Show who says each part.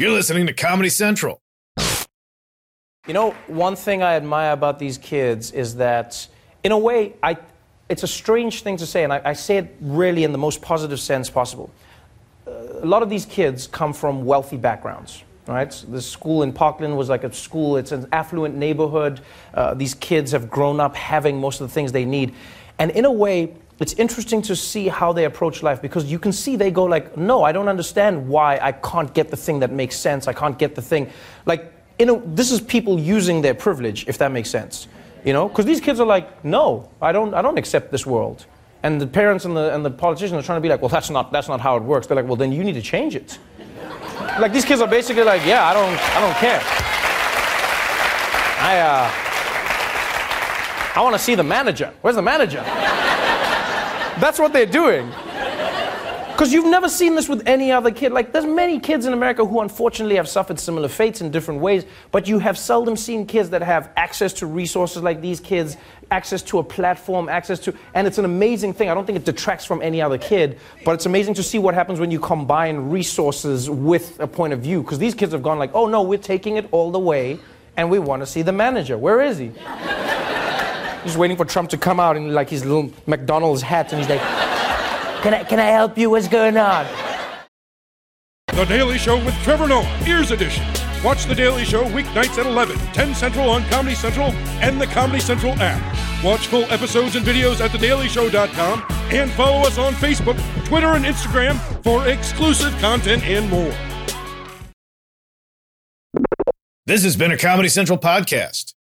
Speaker 1: You're listening to Comedy Central.
Speaker 2: You know, one thing I admire about these kids is that, in a way, I, it's a strange thing to say, and I, I say it really in the most positive sense possible. Uh, a lot of these kids come from wealthy backgrounds, right? The school in Parkland was like a school, it's an affluent neighborhood. Uh, these kids have grown up having most of the things they need. And in a way, it's interesting to see how they approach life because you can see they go like, no, I don't understand why I can't get the thing that makes sense. I can't get the thing. Like, you know, this is people using their privilege, if that makes sense. You know, because these kids are like, no, I don't, I don't accept this world. And the parents and the, and the politicians are trying to be like, well, that's not, that's not how it works. They're like, well, then you need to change it. like these kids are basically like, yeah, I don't, I don't care. I, uh, I want to see the manager. Where's the manager? That's what they're doing. Because you've never seen this with any other kid. Like, there's many kids in America who unfortunately have suffered similar fates in different ways, but you have seldom seen kids that have access to resources like these kids, access to a platform, access to. And it's an amazing thing. I don't think it detracts from any other kid, but it's amazing to see what happens when you combine resources with a point of view. Because these kids have gone like, oh no, we're taking it all the way, and we want to see the manager. Where is he? He's waiting for Trump to come out in like his little McDonald's hat, and he's like, "Can I, can I help you? What's going on?"
Speaker 3: The Daily Show with Trevor Noah, Ears Edition. Watch The Daily Show weeknights at 11, 10 Central on Comedy Central and the Comedy Central app. Watch full episodes and videos at thedailyshow.com and follow us on Facebook, Twitter, and Instagram for exclusive content and more.
Speaker 1: This has been a Comedy Central podcast.